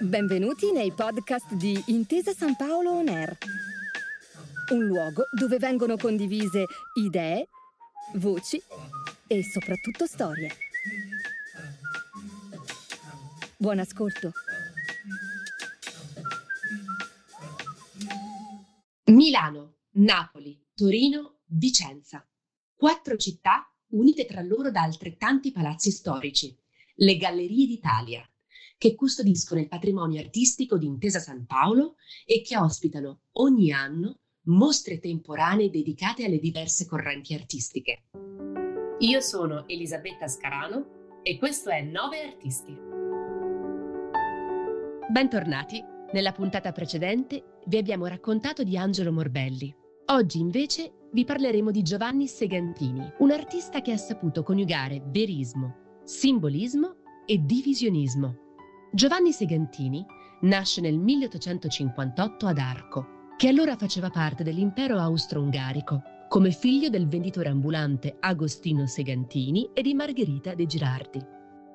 Benvenuti nei podcast di Intesa San Paolo On Air, un luogo dove vengono condivise idee, voci e soprattutto storie. Buon ascolto. Milano, Napoli, Torino, Vicenza. Quattro città unite tra loro da altrettanti palazzi storici, le Gallerie d'Italia, che custodiscono il patrimonio artistico di Intesa San Paolo e che ospitano ogni anno mostre temporanee dedicate alle diverse correnti artistiche. Io sono Elisabetta Scarano e questo è Nove Artisti. Bentornati. Nella puntata precedente vi abbiamo raccontato di Angelo Morbelli. Oggi invece vi parleremo di Giovanni Segantini, un artista che ha saputo coniugare verismo, simbolismo e divisionismo. Giovanni Segantini nasce nel 1858 ad Arco, che allora faceva parte dell'impero austro-ungarico, come figlio del venditore ambulante Agostino Segantini e di Margherita de Girardi.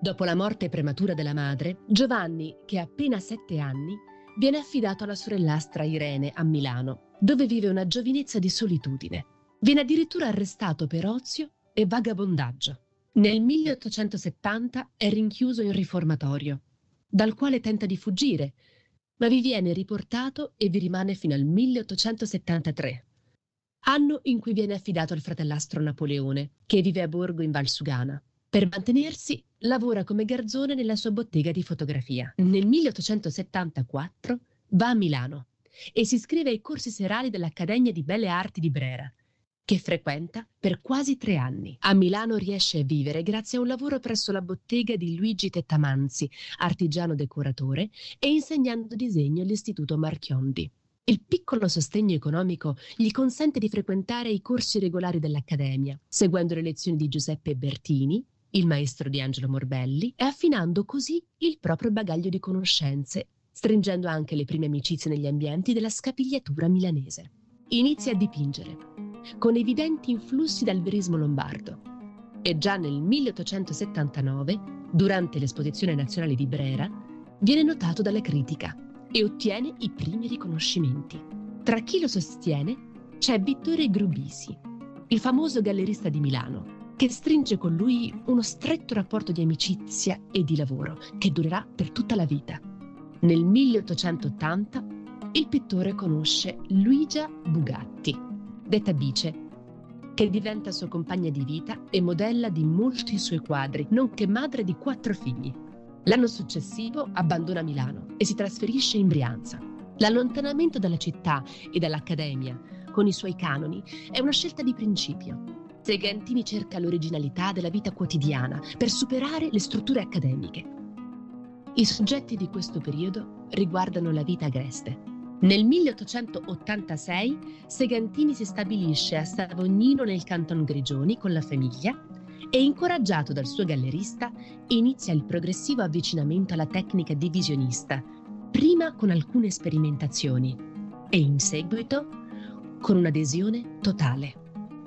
Dopo la morte prematura della madre, Giovanni, che ha appena sette anni, viene affidato alla sorellastra Irene a Milano, dove vive una giovinezza di solitudine. Viene addirittura arrestato per ozio e vagabondaggio. Nel 1870 è rinchiuso in riformatorio, dal quale tenta di fuggire, ma vi viene riportato e vi rimane fino al 1873, anno in cui viene affidato al fratellastro Napoleone, che vive a Borgo in Valsugana. Per mantenersi lavora come garzone nella sua bottega di fotografia. Nel 1874 va a Milano e si iscrive ai corsi serali dell'Accademia di Belle Arti di Brera, che frequenta per quasi tre anni. A Milano riesce a vivere grazie a un lavoro presso la bottega di Luigi Tettamanzi, artigiano decoratore, e insegnando disegno all'Istituto Marchiondi. Il piccolo sostegno economico gli consente di frequentare i corsi regolari dell'Accademia, seguendo le lezioni di Giuseppe Bertini, il maestro di Angelo Morbelli, e affinando così il proprio bagaglio di conoscenze, stringendo anche le prime amicizie negli ambienti della scapigliatura milanese. Inizia a dipingere, con evidenti influssi dal verismo lombardo. E già nel 1879, durante l'Esposizione Nazionale di Brera, viene notato dalla critica e ottiene i primi riconoscimenti. Tra chi lo sostiene c'è Vittore Grubisi, il famoso gallerista di Milano, che stringe con lui uno stretto rapporto di amicizia e di lavoro che durerà per tutta la vita. Nel 1880 il pittore conosce Luigia Bugatti, detta Bice, che diventa sua compagna di vita e modella di molti suoi quadri, nonché madre di quattro figli. L'anno successivo abbandona Milano e si trasferisce in Brianza. L'allontanamento dalla città e dall'accademia, con i suoi canoni, è una scelta di principio. Segantini cerca l'originalità della vita quotidiana per superare le strutture accademiche. I soggetti di questo periodo riguardano la vita agreste. Nel 1886 Segantini si stabilisce a Savognino nel canton Grigioni con la famiglia e incoraggiato dal suo gallerista inizia il progressivo avvicinamento alla tecnica divisionista, prima con alcune sperimentazioni e in seguito con un'adesione totale.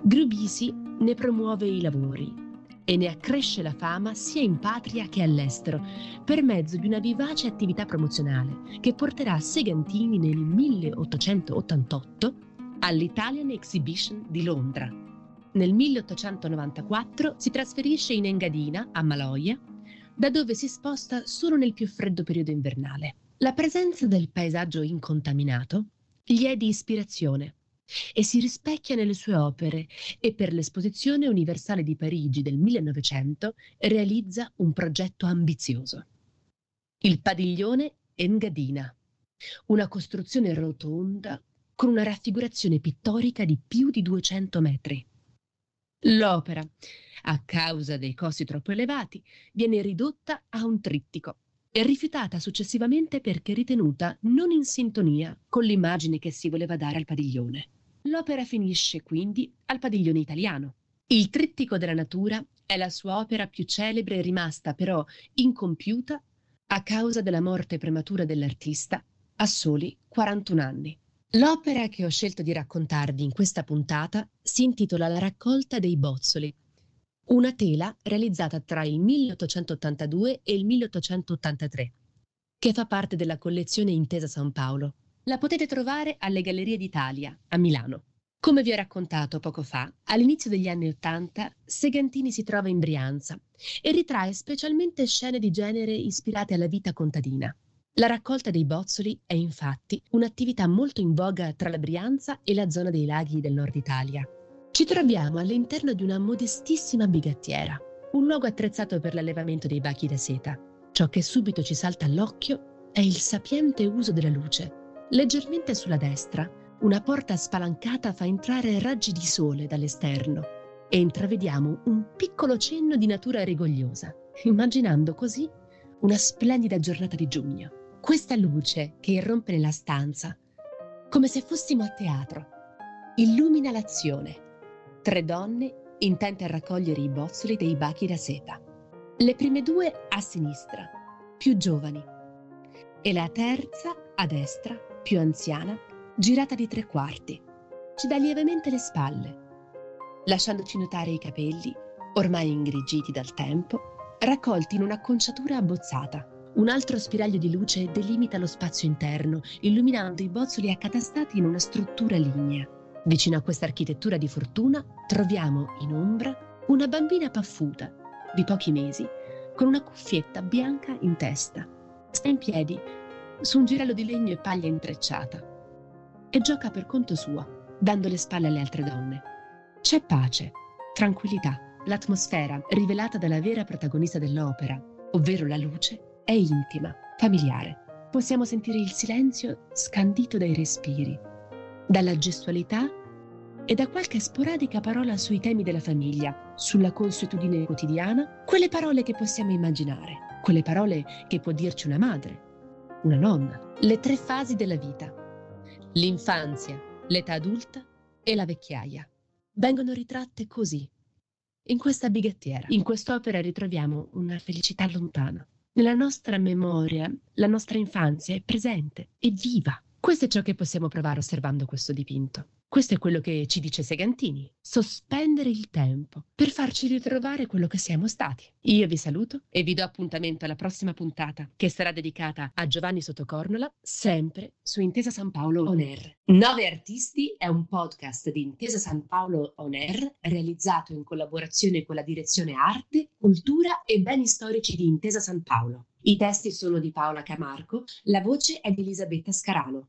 Grubisi ne promuove i lavori e ne accresce la fama sia in patria che all'estero per mezzo di una vivace attività promozionale che porterà Segantini nel 1888 all'Italian Exhibition di Londra. Nel 1894 si trasferisce in Engadina, a Maloia, da dove si sposta solo nel più freddo periodo invernale. La presenza del paesaggio incontaminato gli è di ispirazione e si rispecchia nelle sue opere e per l'Esposizione Universale di Parigi del 1900 realizza un progetto ambizioso. Il padiglione Engadina, una costruzione rotonda con una raffigurazione pittorica di più di 200 metri. L'opera, a causa dei costi troppo elevati, viene ridotta a un trittico e rifiutata successivamente perché ritenuta non in sintonia con l'immagine che si voleva dare al padiglione. L'opera finisce quindi al padiglione italiano. Il Trittico della natura è la sua opera più celebre rimasta però incompiuta a causa della morte prematura dell'artista a soli 41 anni. L'opera che ho scelto di raccontarvi in questa puntata si intitola La raccolta dei bozzoli una tela realizzata tra il 1882 e il 1883, che fa parte della collezione Intesa San Paolo. La potete trovare alle Gallerie d'Italia, a Milano. Come vi ho raccontato poco fa, all'inizio degli anni Ottanta, Segantini si trova in Brianza e ritrae specialmente scene di genere ispirate alla vita contadina. La raccolta dei bozzoli è infatti un'attività molto in voga tra la Brianza e la zona dei laghi del nord Italia. Ci troviamo all'interno di una modestissima bigattiera, un luogo attrezzato per l'allevamento dei bachi da seta. Ciò che subito ci salta all'occhio è il sapiente uso della luce. Leggermente sulla destra, una porta spalancata fa entrare raggi di sole dall'esterno e intravediamo un piccolo cenno di natura rigogliosa, immaginando così una splendida giornata di giugno. Questa luce che irrompe nella stanza, come se fossimo a teatro, illumina l'azione Tre donne intente a raccogliere i bozzoli dei bachi da seta. Le prime due a sinistra, più giovani, e la terza a destra, più anziana, girata di tre quarti. Ci dà lievemente le spalle, lasciandoci notare i capelli, ormai ingrigiti dal tempo, raccolti in un'acconciatura abbozzata. Un altro spiraglio di luce delimita lo spazio interno, illuminando i bozzoli accatastati in una struttura lignea. Vicino a questa architettura di fortuna troviamo in ombra una bambina paffuta di pochi mesi con una cuffietta bianca in testa. Sta in piedi su un girello di legno e paglia intrecciata e gioca per conto suo, dando le spalle alle altre donne. C'è pace, tranquillità. L'atmosfera, rivelata dalla vera protagonista dell'opera, ovvero la luce, è intima, familiare. Possiamo sentire il silenzio scandito dai respiri dalla gestualità e da qualche sporadica parola sui temi della famiglia, sulla consuetudine quotidiana, quelle parole che possiamo immaginare, quelle parole che può dirci una madre, una nonna, le tre fasi della vita, l'infanzia, l'età adulta e la vecchiaia. Vengono ritratte così, in questa bigattiera. In quest'opera ritroviamo una felicità lontana. Nella nostra memoria, la nostra infanzia è presente, è viva. Questo è ciò che possiamo provare osservando questo dipinto. Questo è quello che ci dice Segantini, sospendere il tempo per farci ritrovare quello che siamo stati. Io vi saluto e vi do appuntamento alla prossima puntata che sarà dedicata a Giovanni Sottocornola, sempre su Intesa San Paolo On Air. Nove Artisti è un podcast di Intesa San Paolo On Air realizzato in collaborazione con la direzione Arte, Cultura e Beni Storici di Intesa San Paolo. I testi sono di Paola Camarco, la voce è di Elisabetta Scarano.